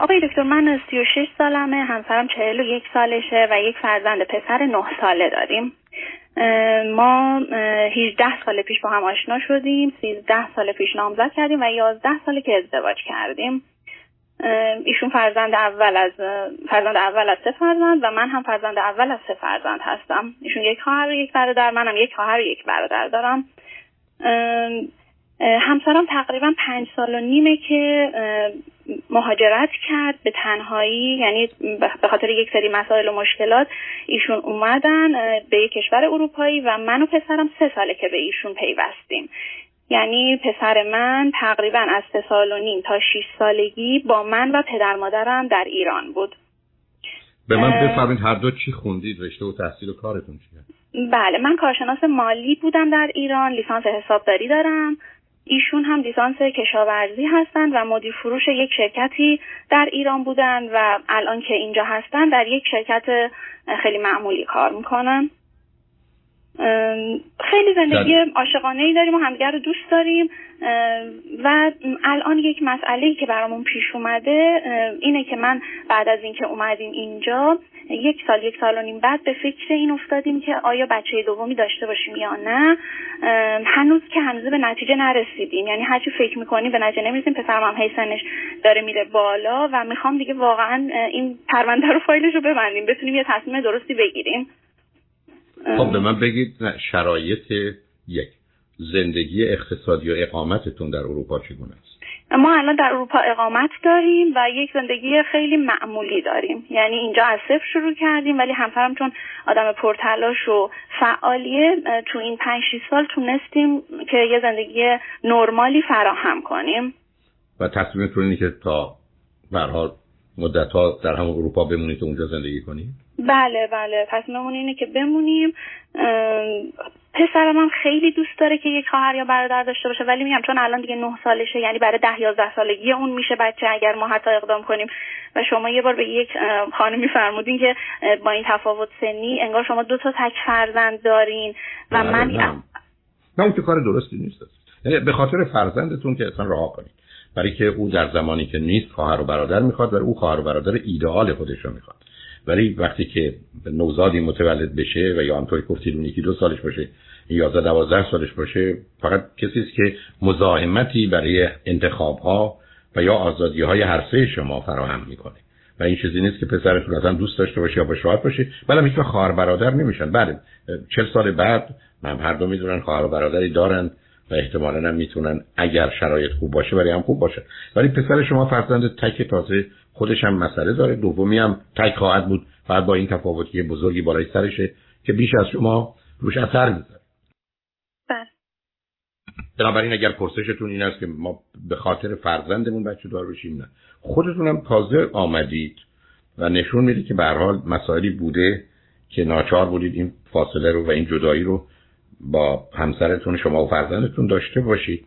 آقای دکتر من 36 سالمه همسرم 41 سالشه و یک فرزند پسر 9 ساله داریم. ما 18 سال پیش با هم آشنا شدیم 13 سال پیش نامزد کردیم و 11 ساله که ازدواج کردیم. ایشون فرزند اول از فرزند اول از سه فرزند و من هم فرزند اول از سه فرزند هستم. ایشون یک خواهر و یک برادر منم یک خواهر و یک برادر دارم. همسرم تقریبا پنج سال و نیمه که مهاجرت کرد. به تنهایی یعنی به خاطر یک سری مسائل و مشکلات ایشون اومدن به یک کشور اروپایی و من و پسرم سه ساله که به ایشون پیوستیم. یعنی پسر من تقریبا از سه سال و نیم تا شیش سالگی با من و پدر مادرم در ایران بود. به من بفرمایید هر دو چی خوندید؟ رشته و تحصیل و کارتون چیه؟ بله من کارشناس مالی بودم در ایران لیسانس حسابداری دارم. ایشون هم لیسانس کشاورزی هستند و مدیر فروش یک شرکتی در ایران بودن و الان که اینجا هستن در یک شرکت خیلی معمولی کار می‌کنن. خیلی زندگی عاشقانه ای داریم و همدیگر رو دوست داریم. و الان یک مسئله که برامون پیش اومده اینه که من بعد از اینکه اومدیم اینجا یک سال یک سال و نیم بعد به فکر این افتادیم که آیا بچه دومی داشته باشیم یا نه. هنوز که هنوز به نتیجه نرسیدیم. یعنی هرچی فکر می‌کنیم به نتیجه نمی‌رسیم. پسرم هم هی داره میره بالا و می‌خوام دیگه واقعا این پرونده رو فایلش رو ببندیم. بتونیم یه تصمیم درستی بگیریم. خب به من بگید شرایط یک زندگی اقتصادی و اقامتتون در اروپا چگونه است؟ ما الان در اروپا اقامت داریم و یک زندگی خیلی معمولی داریم. یعنی اینجا از صفر شروع کردیم ولی همسرم چون آدم پرتلاش و فعالیه تو این پنج سال تونستیم که یه زندگی نرمالی فراهم کنیم. و تصمیمتون اینه که تا برحال مدت ها در همون اروپا بمونید و اونجا زندگی کنید؟ بله بله. تصمیممون اینه که بمونیم. پسرم هم خیلی دوست داره که یک خواهر یا برادر داشته باشه ولی میگم چون الان دیگه نه سالشه یعنی برای ده یازده سالگی اون میشه بچه اگر ما حتی اقدام کنیم. و شما یه بار به یک خانمی فرمودین که با این تفاوت سنی انگار شما دو تا تک فرزند دارین و بله، من نه اون که کار درستی نیست. یعنی به خاطر فرزندتون که اصلا رها کنید. برای که او در زمانی که نیست خواهر و برادر می‌خواد و او خواهر و برادر ایدئال خودش رو می‌خواد. ولی وقتی که نوزادی متولد بشه و یا آنطوری گفتید اون یکی دو سالش باشه یا دوازده سالش باشه فقط کسی است که مزاحمتی برای انتخاب ها و یا آزادی های هر شما فراهم می‌کنه. و این چیزی نیست که پسرتون اصلا دوست داشته باشه یا باش راحت باشه. ولی هیچ خواهر برادر نمیشن. بله چل سال بعد من هر دو می‌دونن خواهر و برادری دارن. و احتمالا هم می‌تونن اگر شرایط خوب باشه برای هم خوب باشه. ولی پسر شما فرزند تک تازه خودش هم مسئله داره. دومی هم تک خواهد بود. بعد با این تفاوتی بزرگی بالای سرشه که بیش از شما روش اثر می‌ذاره. بله. بنابراین اگر پرسشتون این است که ما به خاطر فرزندمون بچه دار بشیم نه. خودتون هم تازه آمدید و نشون میده که به حال مسائلی بوده که ناچار بودید این فاصله رو و این جدایی رو با همسرتون شما و فرزندتون داشته باشید.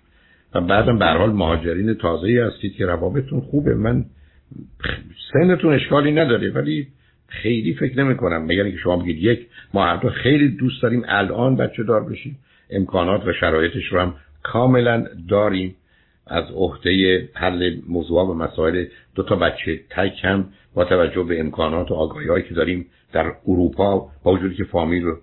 و بعدم به حال مهاجرین تازه ای هستید که روابطتون خوبه. من سنتون اشکالی نداره ولی خیلی فکر نمی کنم مگر که شما بگید یک ما هر خیلی دوست داریم الان بچه دار بشیم. امکانات و شرایطش رو هم کاملا داریم. از عهده حل موضوع و مسائل دو تا بچه تک هم با توجه به امکانات و آگاهی که داریم در اروپا با وجودی که فامیل و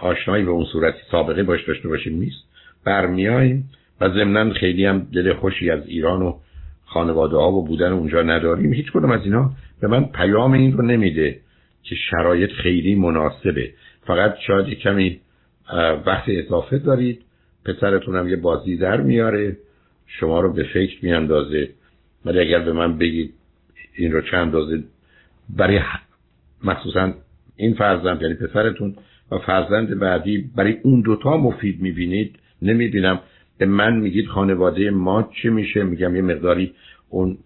آشنایی به اون صورتی سابقه باش داشته باشیم نیست. برمیاییم و ضمنا خیلی هم دل خوشی از ایران و خانواده ها و بودن اونجا نداریم. هیچ کدوم از اینا به من پیام این رو نمیده که شرایط خیلی مناسبه. فقط شاید کمی وقت اضافه دارید. پسرتون هم یه بازی در میاره. شما رو به فکر میاندازه. ولی اگر به من بگید این رو چند اندازه برای مخصوصا این فرزند یعنی پسرتون و فرزند بعدی برای اون دوتا مفید می‌بینید؟ نمی‌بینم. به من میگید خانواده ما چی میشه؟ میگم یه مقداری اون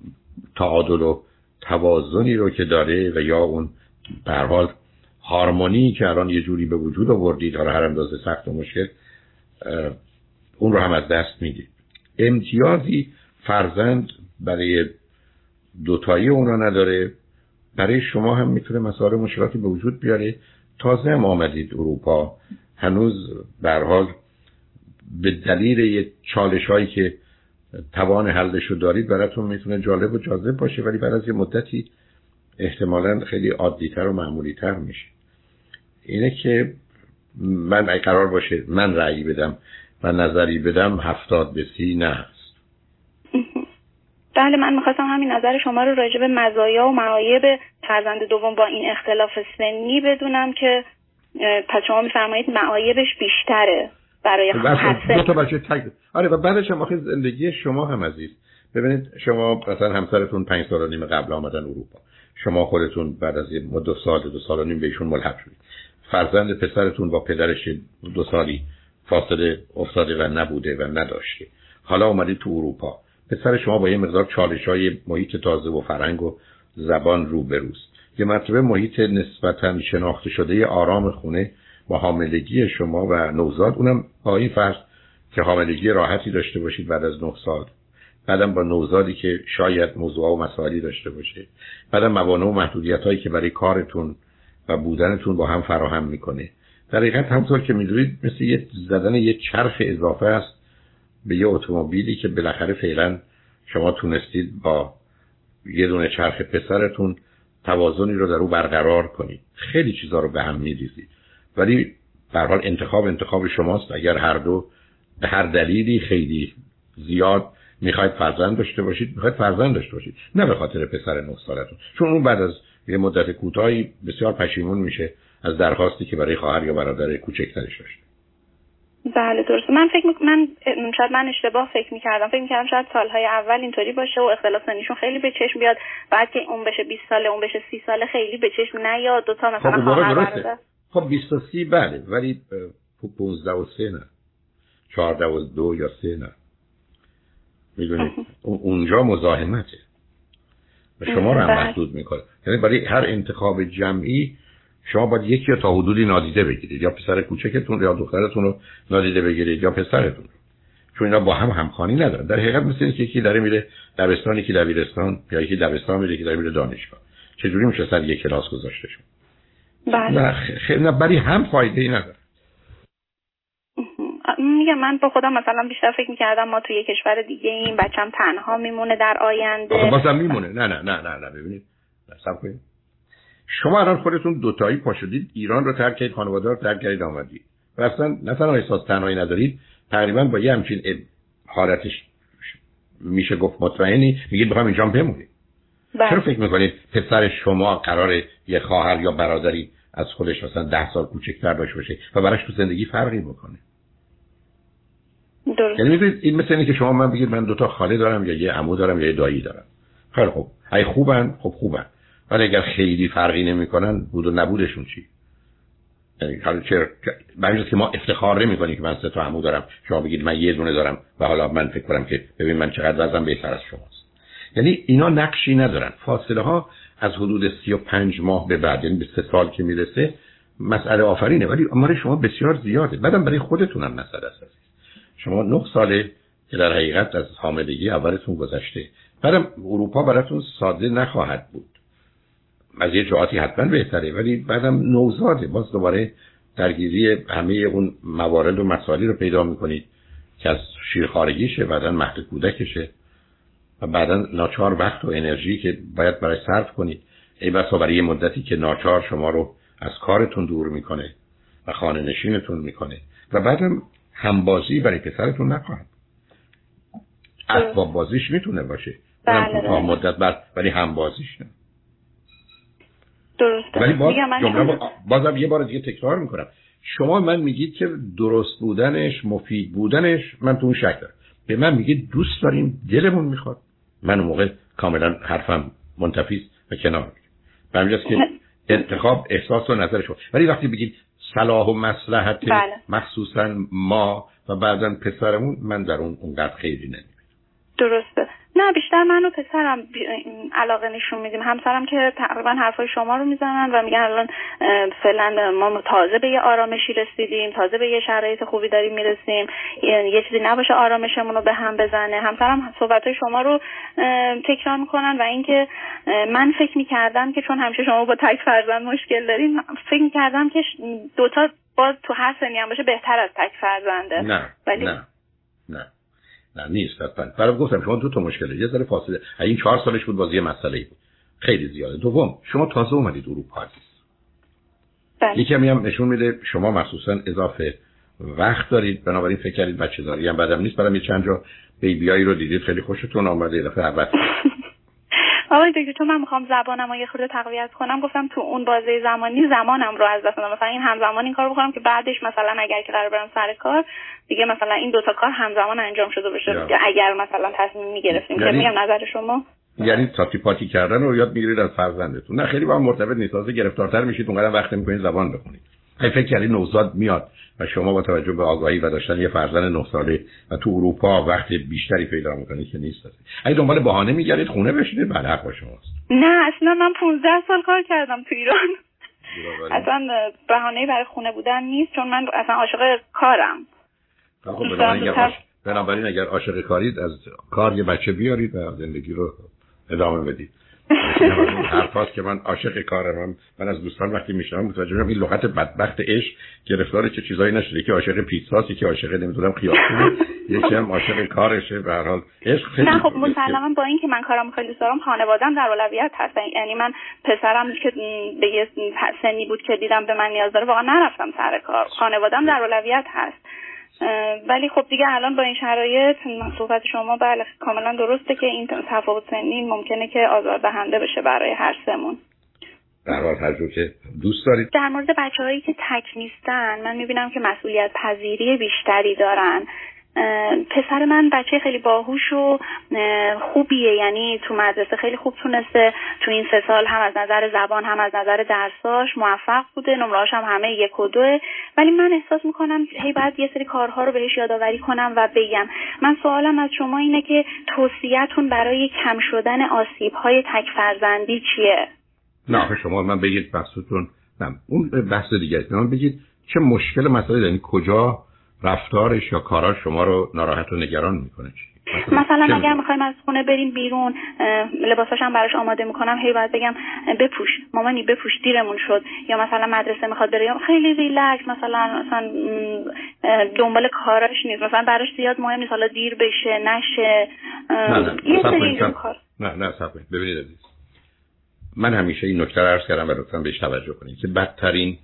تعادل و توازنی رو که داره و یا اون به حال هارمونی که الان یه جوری به وجود آوردید حالا هر اندازه سخت و مشکل اون رو هم از دست می‌دید. امتیازی فرزند برای دوتایی اونا نداره. برای شما هم می‌تونه مسائل مشکلاتی به وجود بیاره. تازه هم آمدید اروپا. هنوز حال به دلیل یه چالش هایی که توان حلش رو دارید براتون می‌تونه جالب و جاذب باشه ولی بعد از یه مدتی احتمالا خیلی عادیتر و معمولیتر میشه. اینه که من قرار باشه من رأی بدم و نظری بدم هفتاد به سی نه. بله من می‌خواستم همین نظر شما رو راجع به مزایا و معایب فرزند دوم با این اختلاف سنی بدونم که پس شما میفرمایید معایبش بیشتره برای دو تا بچه تک آره و بعدش هم آخه زندگی شما هم عزیز. ببینید شما مثلا همسرتون پنج سال و نیم قبل آمدن اروپا. شما خودتون بعد از دو سال دو سال و نیم بهشون ملحق شدید. فرزند پسرتون با پدرش دو سالی فاصله افتاده و نبوده و نداشته. حالا اومدید تو اروپا. پسر شما با یه مقدار چالش های محیط تازه و فرنگ و زبان روبروست. یه مرتبه محیط نسبتا شناخته شده آرام خونه با حاملگی شما و نوزاد. اونم با این فرض که حاملگی راحتی داشته باشید بعد از نه سال. بعدم با نوزادی که شاید موضوع و مسائلی داشته باشه. بعدم موانع و محدودیت هایی که برای کارتون و بودنتون با هم فراهم می‌کنه. در حقیقت همطور که می‌دونید مثل یه زدن یه چرخ اضافه است. به یه اتومبیلی که بالاخره فعلا شما تونستید با یه دونه چرخ پسرتون توازنی رو در او برقرار کنید. خیلی چیزها رو به هم میریزید. ولی به حال انتخاب انتخاب شماست. اگر هر دو به هر دلیلی خیلی زیاد می‌خواید فرزند داشته باشید می‌خواید فرزند داشته باشید. نه به خاطر پسر نه سالتون چون اون بعد از یه مدت کوتاهی بسیار پشیمون میشه از درخواستی که برای خواهر یا برادر کوچکترش داشته بله درسته. من فکر می‌کنم من شاید من اشتباه فکر می‌کردم. فکر می‌کردم شاید سالهای اول اینطوری باشه و اختلاف سنیشون خیلی به چشم بیاد. بعد که اون بشه 20 ساله اون بشه 30 ساله خیلی به چشم نیاد. دو تا مثلا خب برادر. خب 20 تا 30 بله. ولی 15 و 3 نه. 14 و 2 یا 3 نه. می‌دونید اونجا مزاحمته. و شما رو هم بله. محدود می‌کنه. یعنی برای هر انتخاب جمعی شما باید یکی یا تا حدودی نادیده بگیرید. یا پسر کوچکتون یا دخترتون رو نادیده بگیرید یا پسرتون. چون اینا با هم همخوانی ندارن. در حقیقت مثل اینکه یکی داره میره دبستان یکی دبیرستان یا یکی دبستان میره یکی داره میره دانشگاه. چجوری میشه سر یک کلاس گذاشته شد بله نه خیلی نه برای هم فایده ای نداره میگم من با خودم مثلا بیشتر فکر می‌کردم ما توی کشور دیگه این بچم تنها میمونه در آینده. بازم میمونه. نه نه نه نه نه ببینید. کنید شما الان خودتون دوتایی پا شدید. ایران رو ترک کردید خانواده رو ترک کردید آمدید. و اصلا نه تنها احساس تنهایی ندارید تقریبا با یه همچین حالتش میشه گفت مطمئنی. میگید بخوام اینجا بمونید بله. چرا فکر می‌کنید پسر شما قرار یه خواهر یا برادری از خودش مثلا ده سال کوچکتر داشته باشه و براش تو زندگی فرقی بکنه؟ درست. یعنی می‌دونید این مثل اینه که شما من بگید من دوتا خاله دارم یا یه عمو دارم یا یه دایی دارم. خیلی خوب. ای خوبن؟ خب خوبن. ولی اگر خیلی فرقی نمی‌کنن بود و نبودشون چی؟ یعنی حالا چرا؟ که ما افتخار نمی کنیم که من سه تا عمو دارم. شما بگید من یه دونه دارم و حالا من فکر کنم که ببین من چقدر وزنم بهتر از شماست. یعنی اینا نقشی ندارن. فاصله ها از حدود 35 ماه به بعد یعنی به سه سال که می‌رسه مسئله آفرینه. ولی آمار شما بسیار زیاده. بعدم برای خودتونم مسئله است. شما نه ساله که در حقیقت از حاملگی اولتون گذشته. بعدم اروپا براتون ساده نخواهد بود. از یه جهاتی حتما بهتره ولی بعدم نوزاده. باز دوباره درگیری همه اون موارد و مسائلی رو پیدا می‌کنید که از شیرخارگیشه بعدا مهد کودکشه و بعدا ناچار وقت و انرژی که باید برای صرف کنید ای بسا برای یه مدتی که ناچار شما رو از کارتون دور می‌کنه و خانه نشینتون می‌کنه و بعدم همبازی برای پسرتون نخواهد. اسباب بازیش می‌تونه باشه. بله, بله. مدت بعد ولی همبازیش نه. درسته. ولی باز جمله بازم یه بار دیگه تکرار می‌کنم. شما من میگید که درست بودنش مفید بودنش من تو اون شک دارم. به من میگید دوست داریم دلمون می‌خواد. من اون موقع کاملا حرفم منتفیز و کنار میگم که انتخاب احساس و نظر شما. ولی وقتی بگید صلاح و مسلحت بله. مخصوصا ما و بعدا پسرمون من در اون اونقدر خیلی نمی‌بینم درسته. نه بیشتر من و پسرم علاقه نشون میدیم. همسرم که تقریبا حرفای شما رو می‌زنن و میگن الان فعلا ما تازه به یه آرامشی رسیدیم تازه به یه شرایط خوبی داریم می‌رسیم. یه چیزی نباشه آرامشمون رو به هم بزنه. همسرم صحبت شما رو تکرار می‌کنن و اینکه من فکر می‌کردم که چون همیشه شما با تک فرزند مشکل داریم فکر می‌کردم که دوتا باز تو هر سنی هم باشه بهتر از تک فرزنده. نه ولی نه نه. نه نیست حتما. برای گفتم شما دو تا مشکله. یه ذره فاصله. این چهار سالش بود بازی مسئله بود. خیلی زیاده. دوم شما تازه اومدید اروپا عزیز. بله. یکی هم نشون میده شما مخصوصا اضافه وقت دارید. بنابراین فکر کردید بچه داری هم بدم نیست. برام یه چند جا بیبیایی رو دیدید. خیلی خوشتون آمده. یه دفعه اول آقای دکتر چون من می‌خوام زبانم رو یه خورده تقویت کنم گفتم تو اون بازه زمانی زمانم رو از دست مثلا این همزمان این کار بکنم که بعدش مثلا اگر که قرار برم سر کار دیگه مثلا این دوتا کار همزمان انجام شده باشه. که اگر مثلا تصمیم می‌گرفتیم که یعنی میگم نظر شما. یعنی تاتی پاتی کردن رو یاد می‌گیرید از فرزندتون. نه خیلی با مرتبط نیست. گرفتارتر میشید اونقدر وقت می‌کنید زبان بخونید. فکر کردید نوزاد میاد. و شما با توجه به آگاهی و داشتن یه فرزند نه ساله و تو اروپا وقت بیشتری پیدا می‌کنید که نیست. اگه دنبال بهانه میگردید خونه بشینید بله حق شماست. نه اصلا من 15 سال کار کردم تو ایران. اصلا بهانه برای خونه بودن نیست چون من اصلا عاشق کارم. خب بنابراین اگر عاشق کارید از کار یه بچه بیارید و زندگی رو ادامه بدید. حرفاست که من عاشق کارم. من از دوستان وقتی میشنم متوجه میشم این لغت بدبخت عشق گرفتار چه چیزایی نشده. که عاشق پیتزاست که عاشق نمی‌دونم خیابون یکی هم عاشق کارشه به هر حال. عشق خیلی نه خب مسلما با اینکه من کارم خیلی دوست دارم خانواده‌ام در اولویت هست یعنی من پسرم که به یه سنی بود که دیدم به من نیاز داره واقعا نرفتم سر کار. خانواده‌ام در اولویت هست. ولی خب دیگه الان با این شرایط صحبت شما بله کاملا درسته که این تفاوت سنی ممکنه که آزار دهنده بشه برای هر سمون در حال که دوست دارید. در مورد بچه هایی که تک نیستن من می‌بینم که مسئولیت پذیری بیشتری دارن. پسر من بچه خیلی باهوش و خوبیه. یعنی تو مدرسه خیلی خوب تونسته. تو این سه سال هم از نظر زبان هم از نظر درساش موفق بوده. نمرهاش هم همه یک و دوه. ولی من احساس می‌کنم هی بعد یه سری کارها رو بهش یادآوری کنم و بگم. من سوالم از شما اینه که توصیهتون برای کم شدن آسیب های تک فرزندی چیه؟ نه شما من بگید بحثتون. نه اون بحث دیگه من بگید چه مشکل مسئله یعنی کجا رفتارش یا کاراش شما رو ناراحت و نگران می‌کنه مثلا اگر می‌خوایم از خونه بریم بیرون لباساش هم براش آماده می‌کنم هی باید بگم بپوش. مامانی بپوش دیرمون شد. یا مثلا مدرسه می‌خواد بره خیلی ریلکس مثلا مثلا دنبال کاراش نیست. مثلا براش زیاد مهم نیست حالا دیر بشه نشه. نه نه کار. نه نه ببینید عزیز من همیشه این نکته عرض کردم و لطفا بهش توجه کنید. که بدترین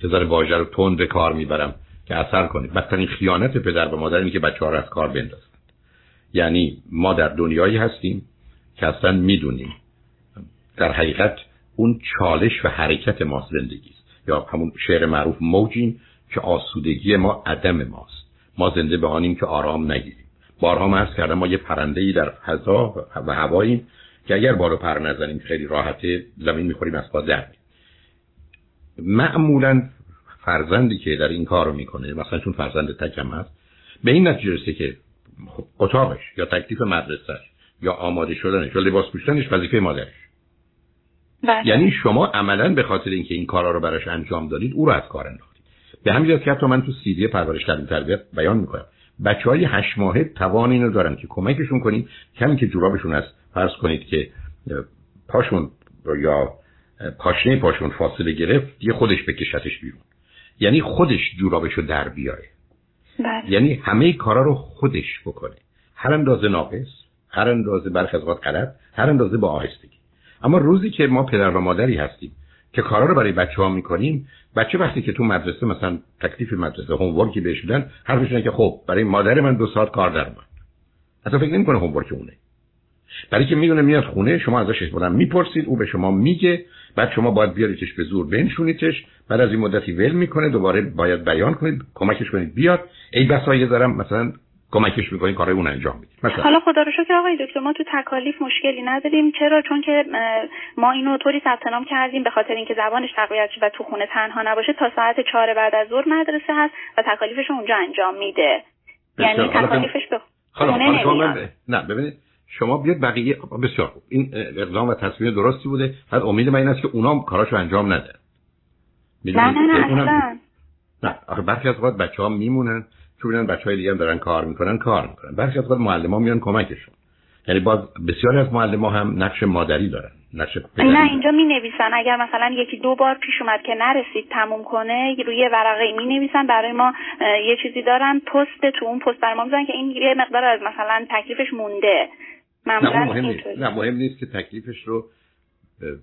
که ذره واژه رو تند کار می‌برم. که اثر کنید بدترین خیانت پدر به مادر که بچه ها از کار بندازن. یعنی ما در دنیایی هستیم که اصلا می‌دونیم. در حقیقت اون چالش و حرکت ما زندگی است. یا همون شعر معروف موجیم که آسودگی ما عدم ماست. ما زنده به آنیم که آرام نگیریم. بارها من کردم ما یه پرنده ای در فضا و هواییم که اگر بارو پر نزنیم خیلی راحته زمین می‌خوریم از پا در معمولا فرزندی که در این کار رو می‌کنه مثلا چون فرزند تکم هست به این نتیجه رسه که اتاقش یا تکلیف مدرسهش یا آماده شدنش یا لباس پوشیدنش وظیفه مادرش. بله. یعنی شما عملا به خاطر اینکه این کارا رو براش انجام دادید او رو از کار انداختید. به همین که حتی من تو سیدی پرورش تعلیم تربیت بیان می‌کنم. بچه های هشت ماهه توان اینو دارن که کمکشون کنید. کمی که جورابشون هست فرض کنید که پاشون یا پاشنه پاشون فاصله گرفت یه خودش بکشتش بیرون. یعنی خودش جورابشو در بیاره. بله. یعنی همه کارا رو خودش بکنه. هر اندازه ناقص هر اندازه برخی از غلط هر اندازه با آهستگی. اما روزی که ما پدر و مادری هستیم که کارا رو برای بچه ها می‌کنیم بچه وقتی که تو مدرسه مثلا تکلیف مدرسه هومورکی بهش میدن حرفش که خب برای مادر من دو ساعت کار در من اصلا فکر نمی‌کنه هومورک اونه. برای که می‌دونه میاد خونه شما ازش بودن می‌پرسید او به شما میگه بعد شما باید بیاریدش به زور بنشونیدش بعد از این مدتی ول می‌کنه دوباره باید بیان کنید کمکش کنید بیاد. ای بسا یه دارم مثلا کمکش می‌کنید کارای اون انجام می‌دید حالا خدا رو شکر آقای دکتر ما تو تکالیف مشکلی نداریم. چرا؟ چون که ما اینو طوری ثبت نام کردیم به خاطر اینکه زبانش تقویت و تو خونه تنها نباشه تا ساعت چهار بعد از ظهر مدرسه هست و تکالیفش اونجا انجام میده. یعنی تکالیفش به خونه نه ببینید. شما بیاد بقیه بسیار خوب. این اقدام و تصمیم درستی بوده. بعد امید من این است که اونا کاراشو انجام نده. نه نه نه نه آخه برخی از وقت بچه ها میمونن چون بچه های دیگه هم دارن کار می‌کنن کار می‌کنن. برخی از وقت معلم ها میان کمکشون. یعنی باز بسیاری از معلم ها هم نقش مادری دارن نه اینجا می نویسن اگر مثلا یکی دو بار پیش اومد که نرسید تموم کنه روی ورقه می نویسن برای ما یه چیزی دارن. پست تو اون پست برای ما می‌زنن که این یه مقدار از مثلا تکلیفش مونده. نه مهم نیست. نه مهم نیست که تکلیفش رو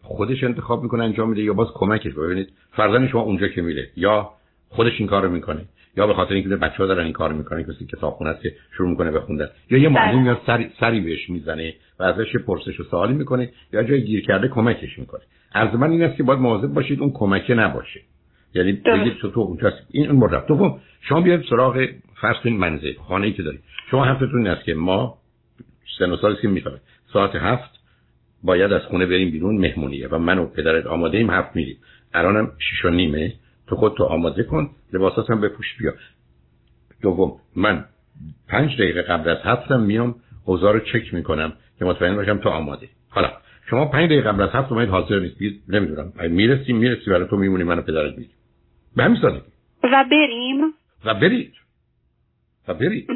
خودش انتخاب می‌کنه انجام میده یا باز کمکش ببینید فرزند شما اونجا که میره یا خودش این کارو می‌کنه یا به خاطر اینکه بچه‌ها دارن این کار می‌کنن کسی کتابخونه است که شروع می‌کنه بخوندن یا یه معلم بله. میاد سری, سری بهش می‌زنه و ازش پرسش و سوالی می‌کنه یا جای گیر کرده کمکش می‌کنه. عرض من این است که باید مواظب باشید اون کمکه نباشه. یعنی بگید تو تو اونجا این اون مورد دوم شما بیاید سراغ فرض کنید منزل خانه‌ای که دارید. شما حرفتون این است که ما سن و سالی که می‌خواد ساعت هفت باید از خونه بریم بیرون مهمونیه و من و پدرت آماده ایم هفت میریم. الانم شیش و نیمه. تو خود تو آماده کن لباسات هم بپوش بیا. دوم من پنج دقیقه قبل از هفتم میام اوضاع رو چک می‌کنم که مطمئن باشم تو آماده. حالا شما پنج دقیقه قبل از هفت اومد حاضر نیست نمی‌دونم. می‌رسیم می‌رسی برای تو میمونی منو پدرت میگی به همین سادگی. و بریم. و برید. و برید.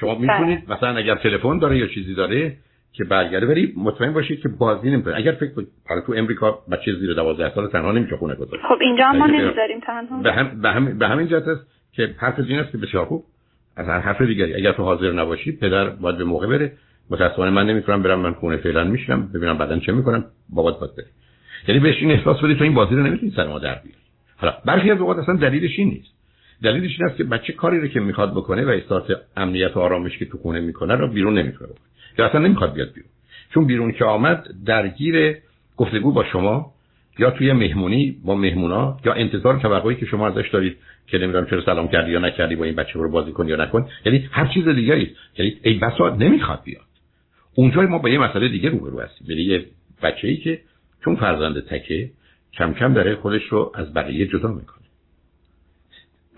شما می‌تونید بله. مثلا اگر تلفن داره یا چیزی داره که برگرده ولی مطمئن باشید که بازی نمی‌کنه. اگر فکر کنید حالا تو امریکا بچه زیر 12 سال تنها نمیشه خونه گذاشت. خب اینجا ما نمی‌ذاریم تنها. به هم به, هم به همین جهت است که حرف این است که بسیار خوب. از هر حرف دیگری اگر تو حاضر نباشی پدر باید به موقع بره. متأسفانه من نمی‌تونم برم من خونه فعلا میشم ببینم بعدا چه می‌کنم. بابات باید بره. یعنی بهش این احساس بدی تو این بازی رو نمی‌تونی سر ما در بیاری. حالا برخی از اوقات اصلا دلیلش این نیست. دلیلش این است که بچه کاری رو که می‌خواد بکنه و احساس امنیت و آرامش که تو خونه می‌کنه رو بیرون نمی‌تونه بکنه. یا اصلا نمی‌خواد بیاد بیرون. چون بیرون که آمد درگیر گفتگو با شما یا توی مهمونی با مهمونا یا انتظار توقعی که شما ازش دارید که نمی‌دونم چرا سلام کردی یا نکردی با این بچه رو بازی کن یا نکن. یعنی هر چیز دیگری یعنی ای بسا نمی‌خواد بیاد. اونجا ما با یه مسئله دیگه روبرو هستیم. یعنی یه بچه‌ای که چون فرزند تکه کم کم داره خودش رو از بقیه جدا می‌کنه.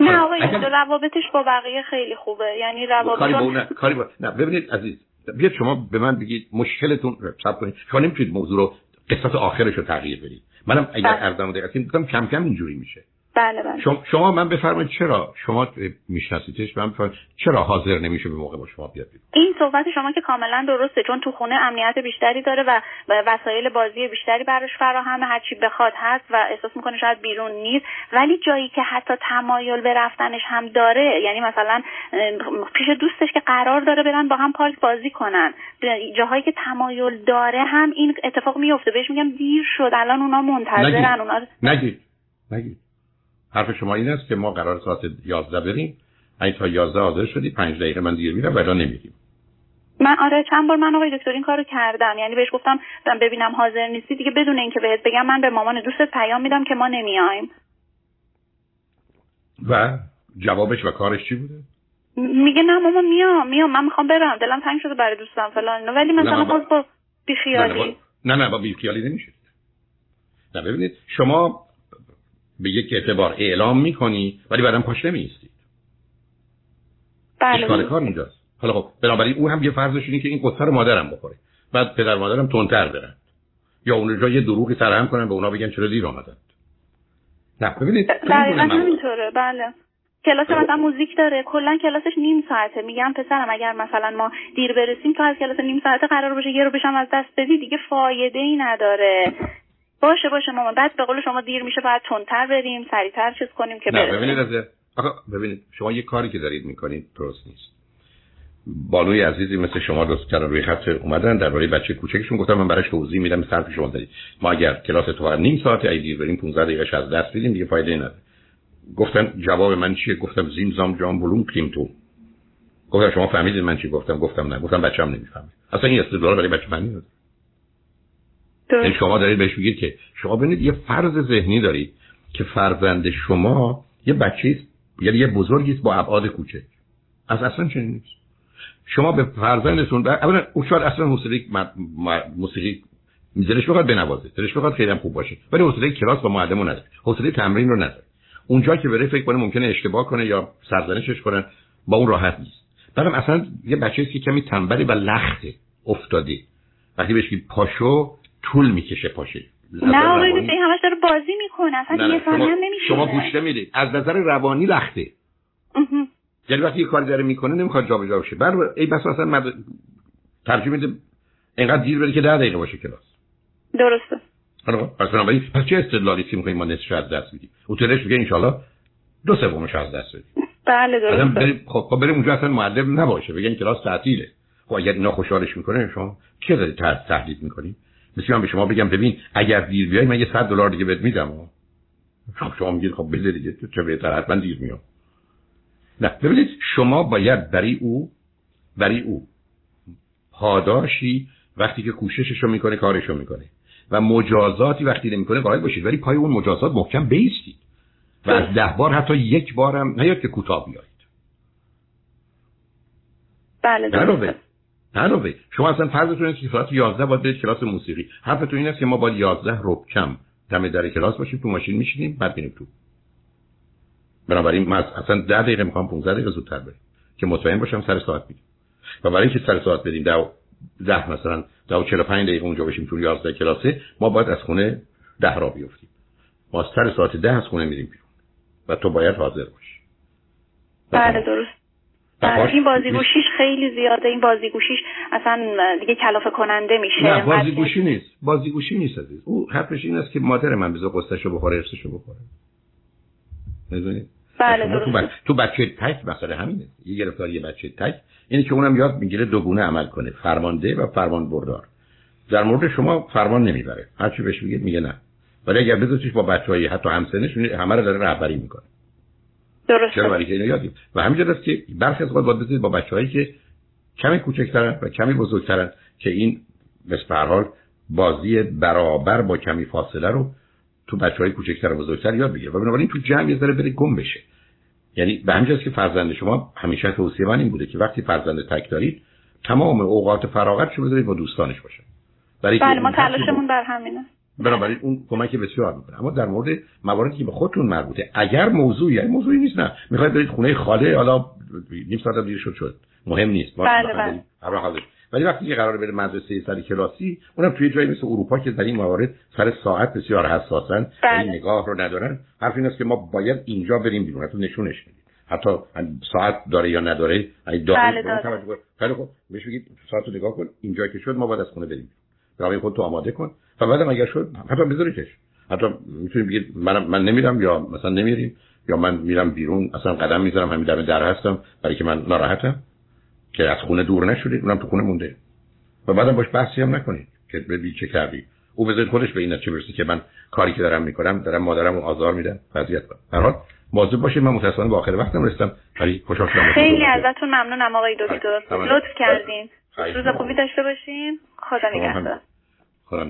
نه آقای روابطش با بقیه خیلی خوبه. یعنی روابط کاری با کاری با نه ببینید عزیز بیاد شما به من بگید مشکلتون سب کنید. شما نمی‌تونید موضوع رو قصت آخرش رو تغییر بدید. منم اگر بله. ارزم دقیقه کم کم اینجوری میشه. بله بله. شما, شما من بفرمایید چرا شما میشناسیدش من بفرمایید چرا حاضر نمیشه به موقع با شما بیاد این صحبت شما که کاملا درسته چون تو خونه امنیت بیشتری داره و وسایل بازی بیشتری براش فراهمه هر چی بخواد هست و احساس می‌کنه شاید بیرون نیست. ولی جایی که حتی تمایل به رفتنش هم داره یعنی مثلا پیش دوستش که قرار داره برن با هم پارک بازی کنن. جاهایی که تمایل داره هم این اتفاق میفته بهش میگم دیر شد. الان اونا منتظرن اونا نگید. نگید. حرف شما این است که ما قرار ساعت 11 بریم. این تا 11 حاضر شدی 5 دقیقه من دیر میرم ولی نمیریم. من آره چند بار من آقای دکتر این کارو کردم. یعنی بهش گفتم ببینم حاضر نیستی. دیگه بدون اینکه بهت بگم من به مامان دوستت پیام میدم که ما نمیایم. و جوابش و کارش چی بوده؟ میگه نه ماما میام میام من می‌خوام برم. دلم تنگ شده برای دوستم فلان ولی مثلا باز با بیخیالی. نه نه با بیخیالی نمیشه نه ببینید شما به یک اعتبار اعلام می‌کنی ولی بعدم پاش نمیستید بله. اشکال کار اینجاست؟ حالا خب بنابراین او هم یه فرضش اینه که این قصه رو مادرم بخوره. بعد پدر مادرم تندتر برن. یا اونجا یه دروغی سرهم کنن به اونا بگن چرا دیر آمدن. نه ببینید دقیقا همینطوره. بله. کلاس خب. مثلا موزیک داره. کلا کلاسش نیم ساعته. میگم پسرم اگر مثلا ما دیر برسیم تو از کلاس نیم ساعته قرار باشه یه رو بشم از دست بدی دیگه فایده ای نداره. باشه باشه مامان بعد به قول شما دیر میشه باید تندتر بریم سریعتر چیز کنیم که نه ببینید از ببینید شما یه کاری که دارید می‌کنید درست نیست. بانوی عزیزی مثل شما دوست کردن روی خط اومدن درباره بچه کوچکشون گفتم من براش توضیح میدم صرف شما دارید. ما اگر کلاس تو نیم ساعت ای دیر بریم 15 دقیقه از دست بدیم دیگه فایده نداره. گفتن جواب من چیه؟ گفتم زیم زام جام بلوم کلیم تو. گفتم شما فهمیدید من چی گفتم؟ گفتم نه. گفتم بچه‌م نمی‌فهمه. اصلا این استدلال برای بچه معنی نداره یعنی شما دارید بهش میگید که شما ببینید یه فرض ذهنی دارید که فرزند شما یه بچه یعنی یه بزرگی با ابعاد کوچک. از اصلا چنین نیست. شما به فرزندتون اولا او شاید اصلا موسیقی موسیقی دلش بخواد بنوازه دلش بخواد خیلی هم خوب باشه ولی حوصله کلاس با معلمو نداره حوصله تمرین رو نداره. اونجا که بره فکر کنه ممکنه اشتباه کنه یا سرزنشش کنه با اون راحت نیست. بعدم اصلا یه بچه‌ای که کمی تنبلی و لخته افتاده. وقتی بهش پاشو طول می‌کشه پاشه نه آقای همش داره بازی می‌کنه. اصلا یه ثانیه هم نمیشه شما گوش نمی‌دید از نظر روانی لخته. یعنی وقتی یه کاری داره می‌کنه نمی‌خواد جابجا بشه. بر ای بس اصلا مد... ترجمه میده اینقدر دیر بره که ده دقیقه باشه کلاس. درسته. حالا پس بنابراین پس چه استدلالی که می‌کنیم ما نصف از دست میدیم اوتلش میگه ان دو سومش از دست بدیم. بله درسته. بریم خب خب بریم اونجا اصلا معلم نباشه. بگن کلاس تعطیله. خب اگر اینا خوشحالش می‌کنه شما کی دارید تهدید می‌کنید؟ مثل به شما بگم ببین اگر دیر بیای من یه 100 دلار دیگه بهت میدم. خب شما میگید خب بده دیگه چه بهتر حتما دیر میام. نه ببینید شما باید برای او برای او پاداشی وقتی که کوشششو می‌کنه کارشو می‌کنه. و مجازاتی وقتی نمی‌کنه قائل باشید. ولی پای اون مجازات محکم بیستید. و از ده بار حتی یک بارم نیاد که کوتاه بیایید. بله علاوه شما اصلا فرضتون اینه که ساعت 11 باید برید کلاس موسیقی. حرفتون این است که ما باید 11 ربع کم دم در کلاس باشیم تو ماشین میشینیم بعد میریم تو. بنابراین ما اصلا 10 دقیقه می‌خوام 15 دقیقه زودتر بریم که مطمئن باشم سر ساعت میریم. و برای اینکه سر ساعت بریم ده ده مثلا ده و 45 دقیقه اونجا باشیم تو 11 کلاسه ما باید از خونه ده را بیفتیم. ما سر ساعت ده از خونه میریم بیرون. و تو باید حاضر باشی. بله درست. این بازی گوشیش خیلی زیاده. این بازی گوشیش اصلا دیگه کلافه کننده میشه. نه بازی گوشی نیست. بازی گوشی نیست عزیز. او حرفش این است که مادر من بذار قصهشو بخوره ارسشو بخوره. می‌دونید بله تو, تو بچه تک مثلا همینه. یه گرفتاری بچه تک. اینه که اونم یاد می‌گیره دوگونه عمل کنه. فرمانده و فرمان بردار در مورد شما فرمان نمی‌بره. هرچی بهش میگه میگه نه. ولی اگر بذارتیش با بچه‌های حتی همسنش همه رو داره رهبری می‌کنه. درست چرا برای که اینو یادیم. و همینجا است که برخی از اوقات باید با بچه‌هایی که کمی کوچکترن و کمی بزرگترن که این مثل حال بازی برابر با کمی فاصله رو تو بچهای کوچکتر و بزرگتر یاد بگیره و بنابراین تو جمع یه ذره بره گم بشه. یعنی به همینجاست که فرزند شما همیشه توصیه من این بوده که وقتی فرزند تک دارید تمام اوقات فراغتش رو بذارید با دوستانش باشه برای بله ما تلاشمون بر همینه. بنابراین اون کمک بسیار می‌کنه اما در مورد مواردی که به خودتون مربوطه اگر موضوعی یعنی موضوعی نیست نه. می‌خواید برید خونه خاله حالا نیم ساعت دیر شد شد. مهم نیست. بله بله. ولی وقتی که قرار بره مدرسه سر کلاسی اونم توی جایی مثل اروپا که در این موارد سر ساعت بسیار حساسن بله. این نگاه رو ندارن. حرف این است که ما باید اینجا بریم بیرون. حتی نشونش میدیم حتی ساعت داره یا نداره ای داره بله خیلی خوب. بهش بگید ساعت رو نگاه کن. اینجا که شد ما باید از خونه بریم. برای خود تو آماده کن. و بعدم اگر شد حتی بذاریش حتی می‌تونید بگید من من نمیرم یا مثلا نمیریم یا من میرم بیرون اصلا قدم می‌ذارم همین دم در هستم برای که من ناراحتم. که از خونه دور نشدید اونم تو خونه مونده. و بعدم باش بحثی هم نکنید که ببین چه کردی. او بذارید خودش به این چه برسه که من کاری که دارم می‌کنم دارم مادرم رو آزار میدم وضعیت کنم. در حال مواظب باشید. من متأسفانه به آخر وقتم رسیدم ولی خوشحال شدم. خیلی ازتون ممنونم آقای دکتر. لطف کردین. روز خوبی داشته باشین. خدا نگهدار. خدا